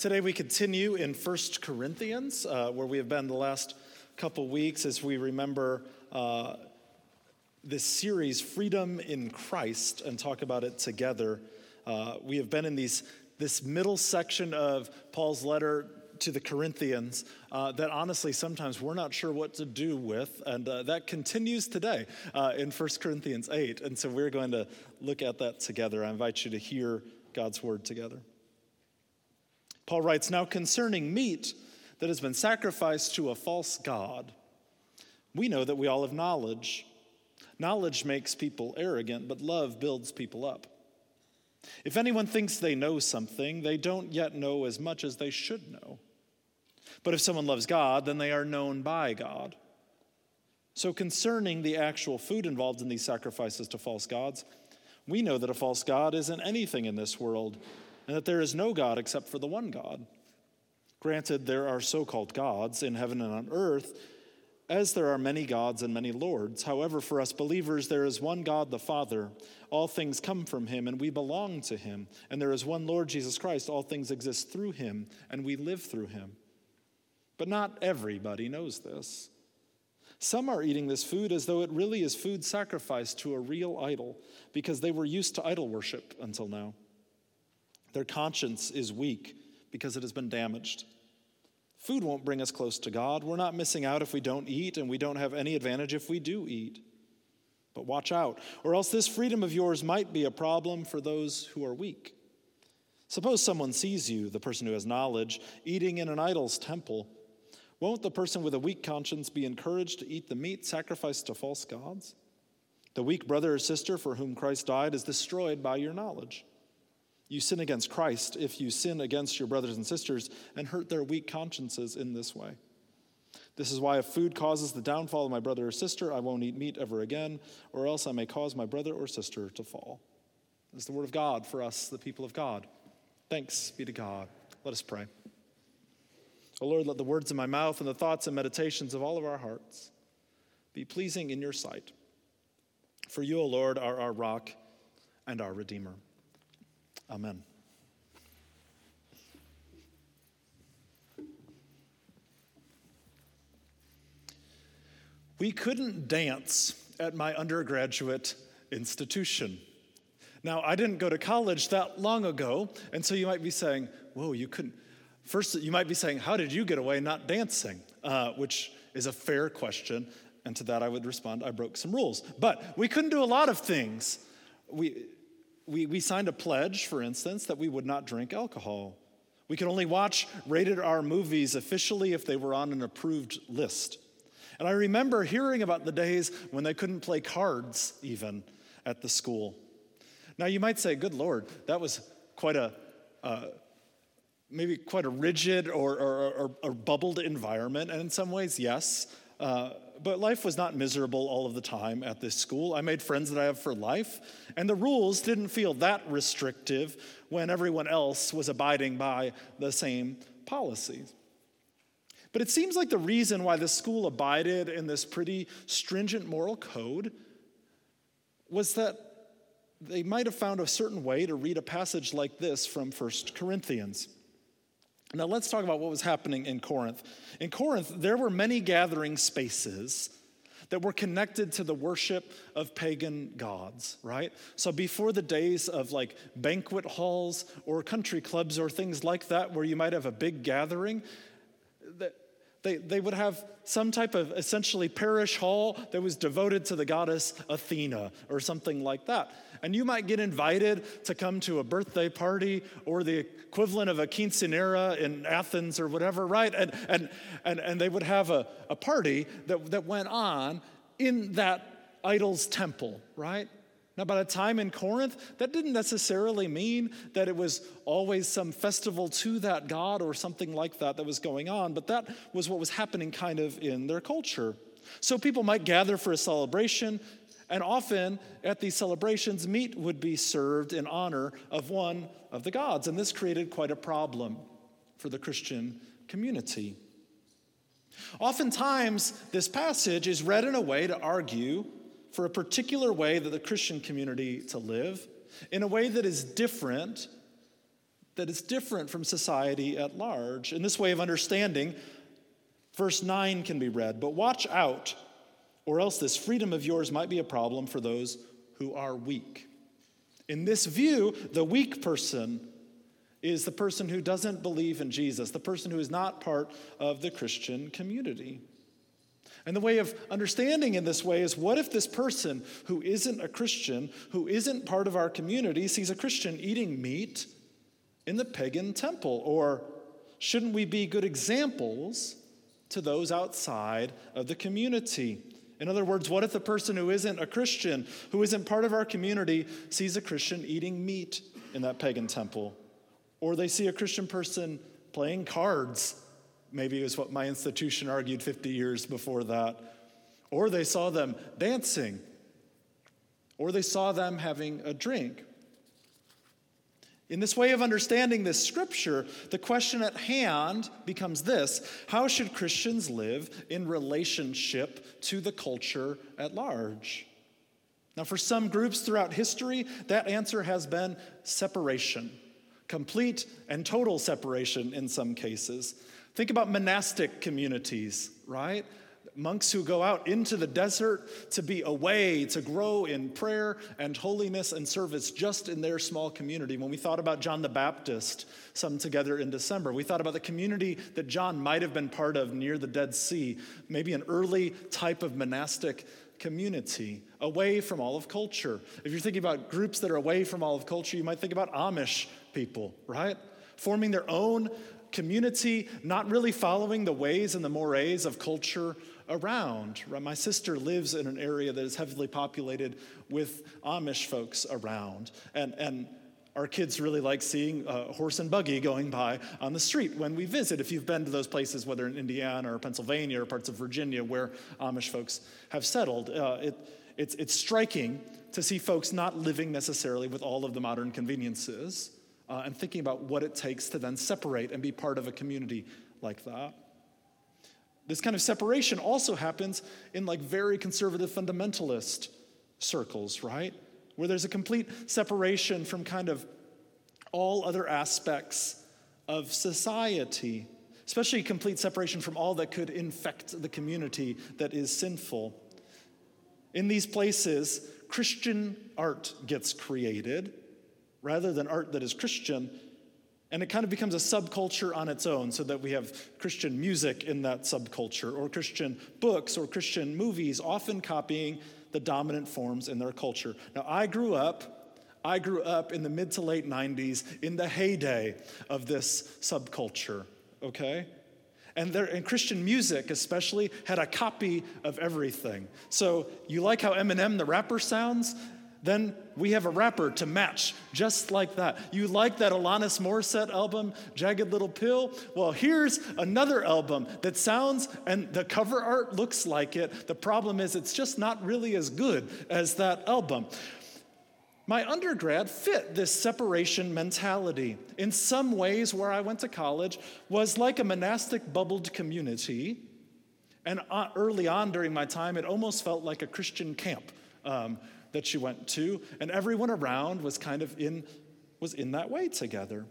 Today we continue in 1 Corinthians, uh, where we have been the last couple weeks as we remember uh, this series, Freedom in Christ, and talk about it together. Uh, we have been in these, this middle section of Paul's letter to the Corinthians uh, that honestly sometimes we're not sure what to do with, and uh, that continues today uh, in 1 Corinthians 8. And so we're going to look at that together. I invite you to hear God's word together. Paul writes, Now concerning meat that has been sacrificed to a false God, we know that we all have knowledge. Knowledge makes people arrogant, but love builds people up. If anyone thinks they know something, they don't yet know as much as they should know. But if someone loves God, then they are known by God. So, concerning the actual food involved in these sacrifices to false gods, we know that a false God isn't anything in this world and that there is no God except for the one God. Granted, there are so called gods in heaven and on earth, as there are many gods and many lords. However, for us believers, there is one God, the Father. All things come from him, and we belong to him. And there is one Lord Jesus Christ. All things exist through him, and we live through him. But not everybody knows this. Some are eating this food as though it really is food sacrificed to a real idol, because they were used to idol worship until now. Their conscience is weak because it has been damaged. Food won't bring us close to God. We're not missing out if we don't eat, and we don't have any advantage if we do eat. But watch out, or else this freedom of yours might be a problem for those who are weak. Suppose someone sees you, the person who has knowledge, eating in an idol's temple. Won't the person with a weak conscience be encouraged to eat the meat sacrificed to false gods? The weak brother or sister for whom Christ died is destroyed by your knowledge. You sin against Christ if you sin against your brothers and sisters and hurt their weak consciences in this way. This is why if food causes the downfall of my brother or sister, I won't eat meat ever again, or else I may cause my brother or sister to fall. This is the word of God for us, the people of God. Thanks be to God. Let us pray. O Lord, let the words of my mouth and the thoughts and meditations of all of our hearts be pleasing in your sight. For you, O Lord, are our rock and our Redeemer. Amen. We couldn't dance at my undergraduate institution. Now, I didn't go to college that long ago, and so you might be saying, Whoa, you couldn't. First, you might be saying, How did you get away not dancing? Uh, which is a fair question. And to that, I would respond, I broke some rules. But we couldn't do a lot of things. We, we, we signed a pledge, for instance, that we would not drink alcohol. We could only watch rated R movies officially if they were on an approved list. And I remember hearing about the days when they couldn't play cards even at the school. Now you might say, good Lord, that was quite a, uh, maybe quite a rigid or, or, or, or, bubbled environment. And in some ways, yes. Uh, but life was not miserable all of the time at this school. I made friends that I have for life, and the rules didn't feel that restrictive when everyone else was abiding by the same policies. But it seems like the reason why the school abided in this pretty stringent moral code was that they might have found a certain way to read a passage like this from 1 Corinthians. Now, let's talk about what was happening in Corinth. In Corinth, there were many gathering spaces that were connected to the worship of pagan gods, right? So before the days of like banquet halls or country clubs or things like that, where you might have a big gathering, they, they would have some type of essentially parish hall that was devoted to the goddess Athena or something like that. And you might get invited to come to a birthday party or the equivalent of a quinceanera in Athens or whatever, right? And, and, and, and they would have a, a party that, that went on in that idol's temple, right? Now, by the time in Corinth, that didn't necessarily mean that it was always some festival to that god or something like that that was going on, but that was what was happening kind of in their culture. So people might gather for a celebration, and often at these celebrations, meat would be served in honor of one of the gods. And this created quite a problem for the Christian community. Oftentimes, this passage is read in a way to argue for a particular way that the Christian community to live, in a way that is different that is different from society at large. In this way of understanding, verse 9 can be read But watch out, or else this freedom of yours might be a problem for those who are weak. In this view, the weak person is the person who doesn't believe in Jesus, the person who is not part of the Christian community. And the way of understanding in this way is what if this person who isn't a Christian, who isn't part of our community, sees a Christian eating meat in the pagan temple? Or shouldn't we be good examples to those outside of the community? In other words, what if the person who isn't a Christian, who isn't part of our community, sees a Christian eating meat in that pagan temple? Or they see a Christian person playing cards, maybe is what my institution argued 50 years before that. Or they saw them dancing. Or they saw them having a drink. In this way of understanding this scripture, the question at hand becomes this How should Christians live in relationship to the culture at large? Now, for some groups throughout history, that answer has been separation complete and total separation in some cases. Think about monastic communities, right? Monks who go out into the desert to be away, to grow in prayer and holiness and service just in their small community. When we thought about John the Baptist, some together in December, we thought about the community that John might have been part of near the Dead Sea, maybe an early type of monastic community, away from all of culture. If you're thinking about groups that are away from all of culture, you might think about Amish people, right? Forming their own community, not really following the ways and the mores of culture around. My sister lives in an area that is heavily populated with Amish folks around. And, and our kids really like seeing a horse and buggy going by on the street when we visit. If you've been to those places, whether in Indiana or Pennsylvania or parts of Virginia where Amish folks have settled, uh, it, it's, it's striking to see folks not living necessarily with all of the modern conveniences uh, and thinking about what it takes to then separate and be part of a community like that. This kind of separation also happens in like very conservative fundamentalist circles, right? Where there's a complete separation from kind of all other aspects of society, especially complete separation from all that could infect the community that is sinful. In these places, Christian art gets created rather than art that is Christian. And it kind of becomes a subculture on its own, so that we have Christian music in that subculture, or Christian books, or Christian movies, often copying the dominant forms in their culture. Now, I grew up, I grew up in the mid to late 90s in the heyday of this subculture, okay? And, there, and Christian music, especially, had a copy of everything. So, you like how Eminem, the rapper, sounds? Then we have a rapper to match just like that. You like that Alanis Morissette album, Jagged Little Pill? Well, here's another album that sounds and the cover art looks like it. The problem is it's just not really as good as that album. My undergrad fit this separation mentality. In some ways, where I went to college was like a monastic bubbled community. And uh, early on during my time, it almost felt like a Christian camp. Um, that she went to, and everyone around was kind of in, was in that way together.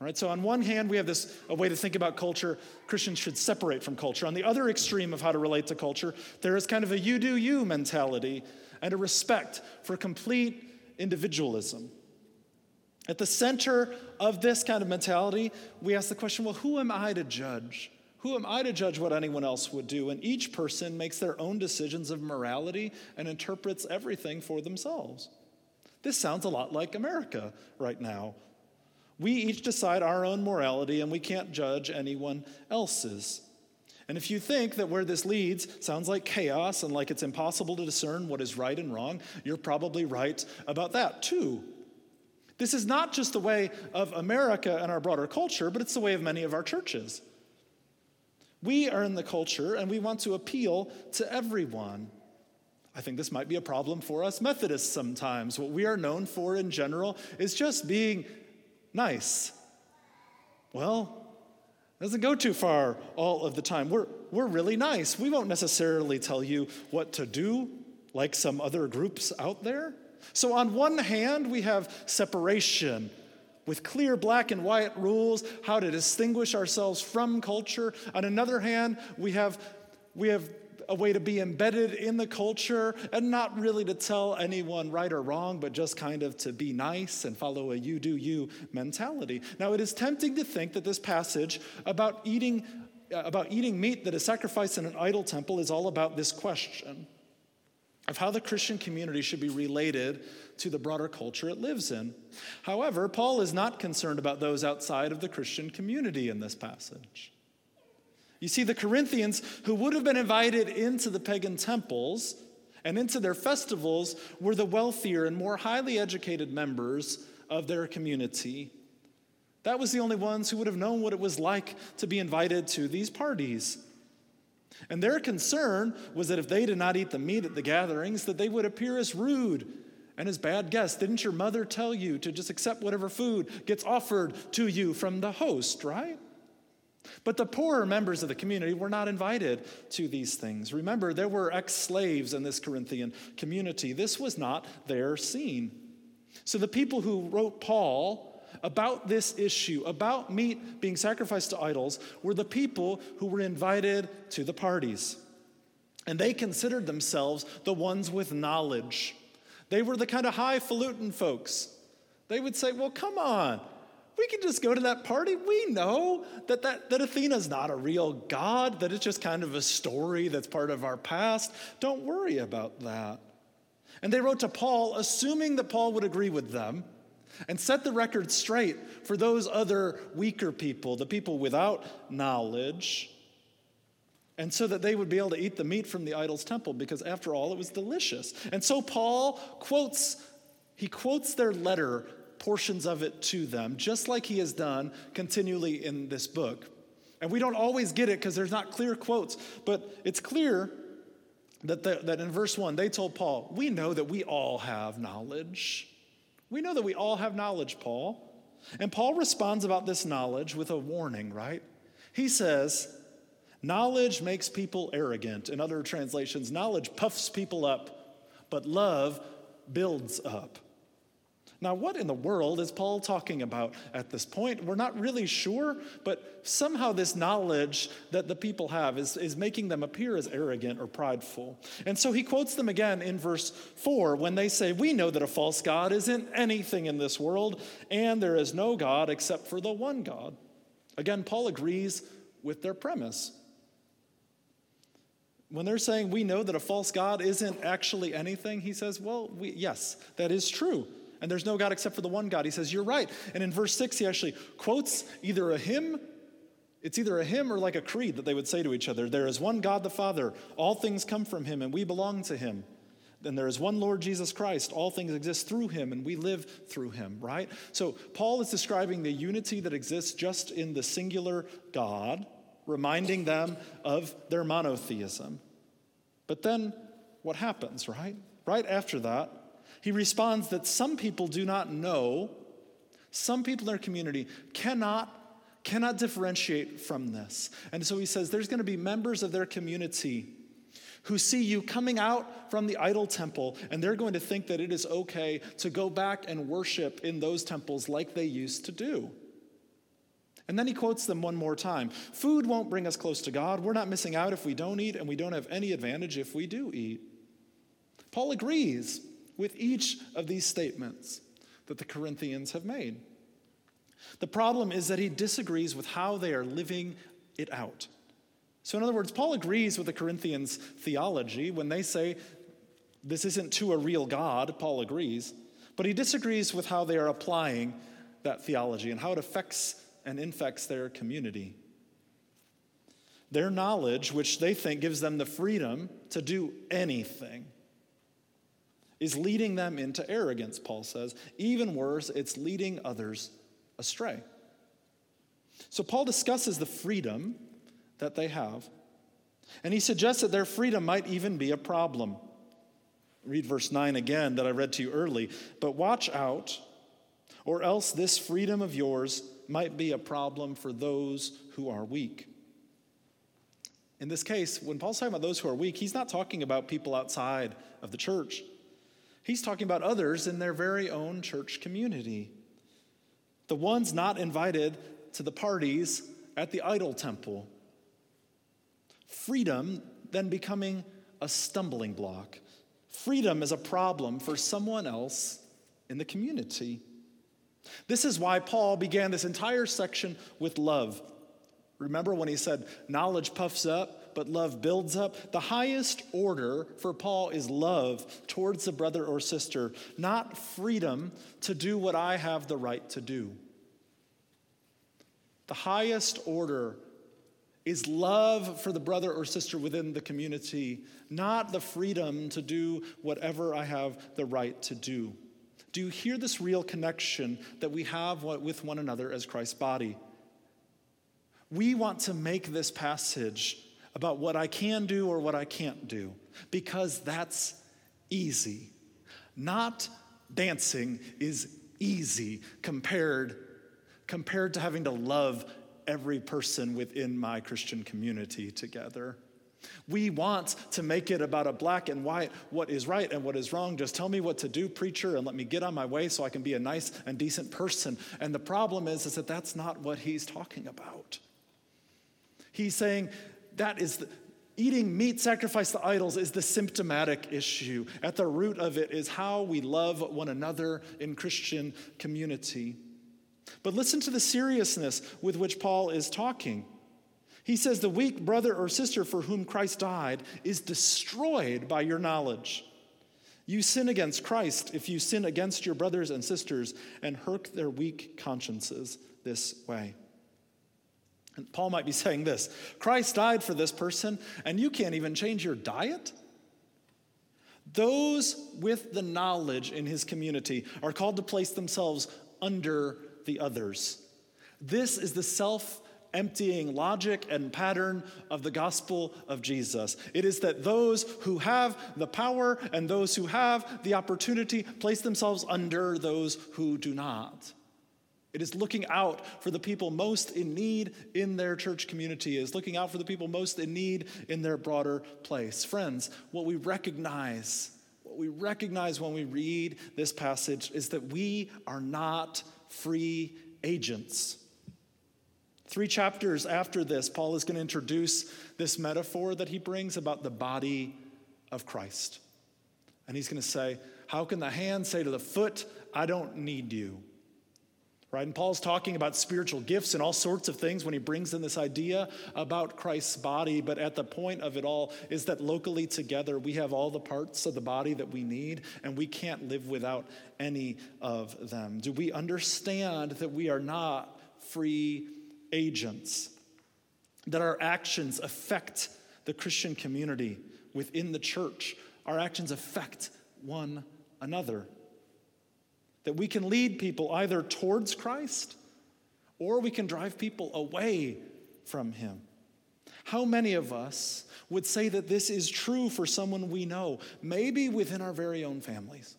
All right, so on one hand, we have this a way to think about culture. Christians should separate from culture. On the other extreme of how to relate to culture, there is kind of a you do you mentality and a respect for complete individualism. At the center of this kind of mentality, we ask the question well, who am I to judge? Who am I to judge what anyone else would do? And each person makes their own decisions of morality and interprets everything for themselves. This sounds a lot like America right now. We each decide our own morality and we can't judge anyone else's. And if you think that where this leads sounds like chaos and like it's impossible to discern what is right and wrong, you're probably right about that too. This is not just the way of America and our broader culture, but it's the way of many of our churches. We are in the culture and we want to appeal to everyone. I think this might be a problem for us Methodists sometimes. What we are known for in general is just being nice. Well, doesn't go too far all of the time. We're, we're really nice. We won't necessarily tell you what to do like some other groups out there. So, on one hand, we have separation with clear black and white rules, how to distinguish ourselves from culture. On another hand, we have, we have a way to be embedded in the culture and not really to tell anyone right or wrong, but just kind of to be nice and follow a you do you mentality. Now, it is tempting to think that this passage about eating, about eating meat that is sacrificed in an idol temple is all about this question of how the Christian community should be related to the broader culture it lives in. However, Paul is not concerned about those outside of the Christian community in this passage. You see, the Corinthians, who would have been invited into the pagan temples and into their festivals, were the wealthier and more highly educated members of their community. That was the only ones who would have known what it was like to be invited to these parties. And their concern was that if they did not eat the meat at the gatherings, that they would appear as rude and as bad guests. Didn't your mother tell you to just accept whatever food gets offered to you from the host, right? But the poorer members of the community were not invited to these things. Remember, there were ex slaves in this Corinthian community. This was not their scene. So the people who wrote Paul about this issue, about meat being sacrificed to idols, were the people who were invited to the parties. And they considered themselves the ones with knowledge. They were the kind of highfalutin folks. They would say, Well, come on. We can just go to that party. We know that, that, that Athena's not a real god, that it's just kind of a story that's part of our past. Don't worry about that. And they wrote to Paul, assuming that Paul would agree with them and set the record straight for those other weaker people, the people without knowledge, and so that they would be able to eat the meat from the idol's temple because after all it was delicious. And so Paul quotes he quotes their letter portions of it to them just like he has done continually in this book. And we don't always get it because there's not clear quotes, but it's clear that, the, that in verse 1 they told Paul, "We know that we all have knowledge." We know that we all have knowledge, Paul. And Paul responds about this knowledge with a warning, right? He says, Knowledge makes people arrogant. In other translations, knowledge puffs people up, but love builds up. Now, what in the world is Paul talking about at this point? We're not really sure, but somehow this knowledge that the people have is, is making them appear as arrogant or prideful. And so he quotes them again in verse 4 when they say, We know that a false God isn't anything in this world, and there is no God except for the one God. Again, Paul agrees with their premise. When they're saying we know that a false God isn't actually anything, he says, Well, we, yes, that is true and there's no God except for the one God. He says, You're right. And in verse 6, he actually quotes either a hymn, it's either a hymn or like a creed that they would say to each other. There is one God the Father, all things come from him, and we belong to him. Then there is one Lord Jesus Christ. All things exist through him, and we live through him, right? So Paul is describing the unity that exists just in the singular God, reminding them of their monotheism. But then what happens, right? Right after that, he responds that some people do not know, some people in their community cannot cannot differentiate from this. And so he says there's going to be members of their community who see you coming out from the idol temple and they're going to think that it is okay to go back and worship in those temples like they used to do. And then he quotes them one more time Food won't bring us close to God. We're not missing out if we don't eat, and we don't have any advantage if we do eat. Paul agrees with each of these statements that the Corinthians have made. The problem is that he disagrees with how they are living it out. So, in other words, Paul agrees with the Corinthians' theology when they say this isn't to a real God, Paul agrees, but he disagrees with how they are applying that theology and how it affects and infects their community. Their knowledge, which they think gives them the freedom to do anything, is leading them into arrogance, Paul says. Even worse, it's leading others astray. So Paul discusses the freedom that they have, and he suggests that their freedom might even be a problem. Read verse 9 again that I read to you early. But watch out, or else this freedom of yours might be a problem for those who are weak. In this case, when Paul's talking about those who are weak, he's not talking about people outside of the church. He's talking about others in their very own church community. the ones not invited to the parties at the idol temple. Freedom then becoming a stumbling block. Freedom is a problem for someone else in the community. This is why Paul began this entire section with love. Remember when he said, Knowledge puffs up, but love builds up? The highest order for Paul is love towards a brother or sister, not freedom to do what I have the right to do. The highest order is love for the brother or sister within the community, not the freedom to do whatever I have the right to do. Do you hear this real connection that we have with one another as Christ's body? We want to make this passage about what I can do or what I can't do because that's easy. Not dancing is easy compared compared to having to love every person within my Christian community together. We want to make it about a black and white, what is right and what is wrong. Just tell me what to do, preacher, and let me get on my way so I can be a nice and decent person. And the problem is, is that that's not what he's talking about. He's saying that is the, eating meat sacrificed to idols is the symptomatic issue. At the root of it is how we love one another in Christian community. But listen to the seriousness with which Paul is talking. He says, The weak brother or sister for whom Christ died is destroyed by your knowledge. You sin against Christ if you sin against your brothers and sisters and hurt their weak consciences this way. And Paul might be saying this Christ died for this person, and you can't even change your diet? Those with the knowledge in his community are called to place themselves under the others. This is the self emptying logic and pattern of the gospel of Jesus. It is that those who have the power and those who have the opportunity place themselves under those who do not. It is looking out for the people most in need in their church community, it is looking out for the people most in need in their broader place. Friends, what we recognize, what we recognize when we read this passage is that we are not free agents. Three chapters after this, Paul is going to introduce this metaphor that he brings about the body of Christ. And he's going to say, How can the hand say to the foot, I don't need you? Right? And Paul's talking about spiritual gifts and all sorts of things when he brings in this idea about Christ's body. But at the point of it all is that locally together, we have all the parts of the body that we need, and we can't live without any of them. Do we understand that we are not free agents? That our actions affect the Christian community within the church, our actions affect one another that we can lead people either towards Christ or we can drive people away from Him. How many of us would say that this is true for someone we know, maybe within our very own families?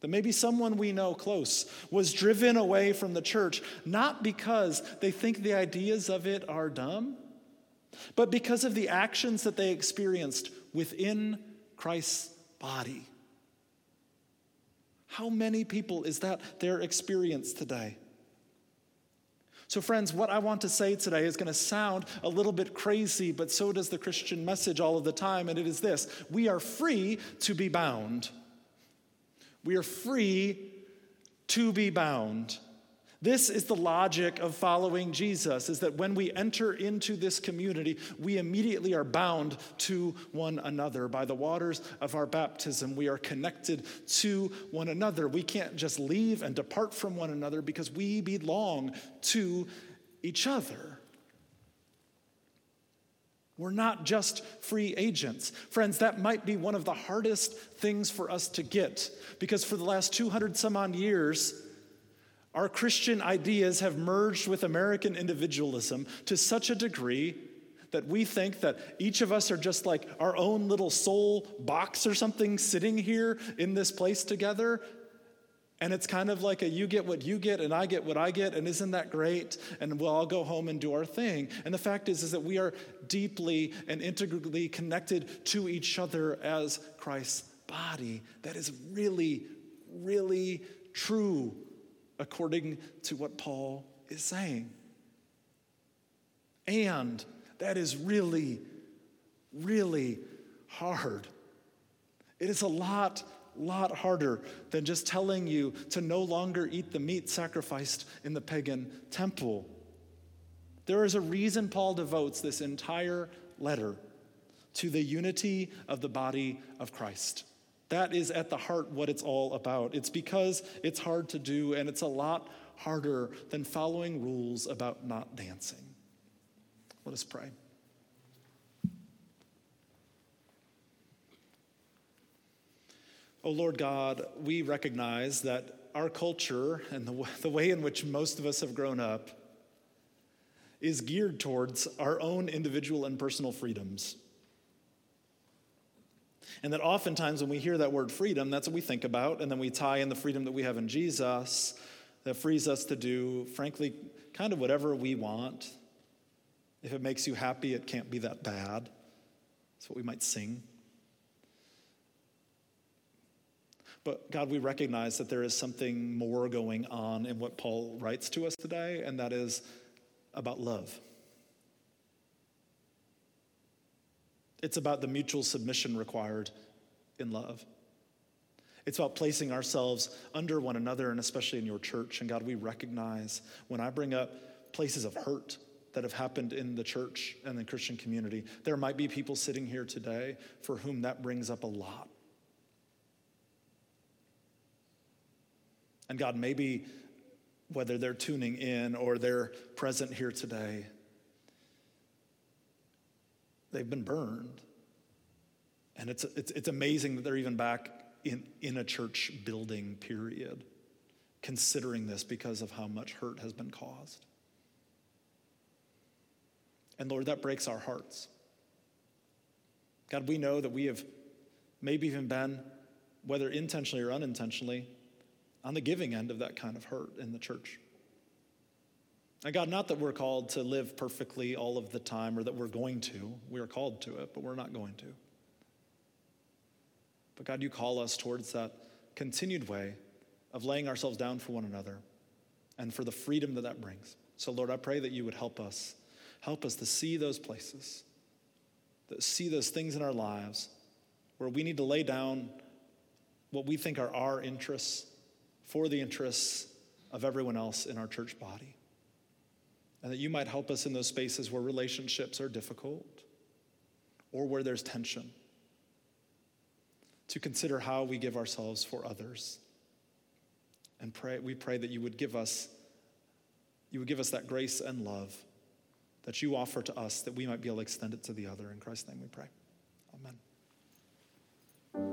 That maybe someone we know close was driven away from the church, not because they think the ideas of it are dumb, but because of the actions that they experienced within Christ's body. How many people is that their experience today? So, friends, what I want to say today is going to sound a little bit crazy, but so does the Christian message all of the time, and it is this we are free to be bound. We are free to be bound. This is the logic of following Jesus is that when we enter into this community, we immediately are bound to one another by the waters of our baptism. We are connected to one another. We can't just leave and depart from one another because we belong to each other. We're not just free agents. Friends, that might be one of the hardest things for us to get because for the last 200 some odd years, our Christian ideas have merged with American individualism to such a degree that we think that each of us are just like our own little soul box or something sitting here in this place together. And it's kind of like a you get what you get and I get what I get, and isn't that great? And we'll all go home and do our thing. And the fact is, is that we are deeply and integrally connected to each other as Christ's body. That is really, really true according to what Paul is saying. And that is really, really hard. It is a lot, lot harder than just telling you to no longer eat the meat sacrificed in the pagan temple. There is a reason Paul devotes this entire letter to the unity of the body of Christ. That is at the heart what it's all about. It's because it's hard to do, and it's a lot harder than following rules about not dancing. Let us pray. Oh Lord God, we recognize that our culture and the, the way in which most of us have grown up is geared towards our own individual and personal freedoms. And that oftentimes when we hear that word freedom, that's what we think about, and then we tie in the freedom that we have in Jesus that frees us to do, frankly, kind of whatever we want. If it makes you happy, it can't be that bad. That's what we might sing. But God, we recognize that there is something more going on in what Paul writes to us today, and that is about love. It's about the mutual submission required in love. It's about placing ourselves under one another, and especially in your church. And God, we recognize when I bring up places of hurt that have happened in the church and the Christian community, there might be people sitting here today for whom that brings up a lot. And God, maybe whether they're tuning in or they're present here today, they've been burned. And it's, it's, it's amazing that they're even back in, in a church building, period, considering this because of how much hurt has been caused. And Lord, that breaks our hearts. God, we know that we have maybe even been, whether intentionally or unintentionally, on the giving end of that kind of hurt in the church. And God, not that we're called to live perfectly all of the time or that we're going to. We are called to it, but we're not going to. But God, you call us towards that continued way of laying ourselves down for one another and for the freedom that that brings. So, Lord, I pray that you would help us. Help us to see those places, that see those things in our lives where we need to lay down what we think are our interests for the interests of everyone else in our church body. And that you might help us in those spaces where relationships are difficult or where there's tension to consider how we give ourselves for others. And pray, we pray that you would give us you would give us that grace and love that you offer to us that we might be able to extend it to the other. In Christ's name we pray. Amen.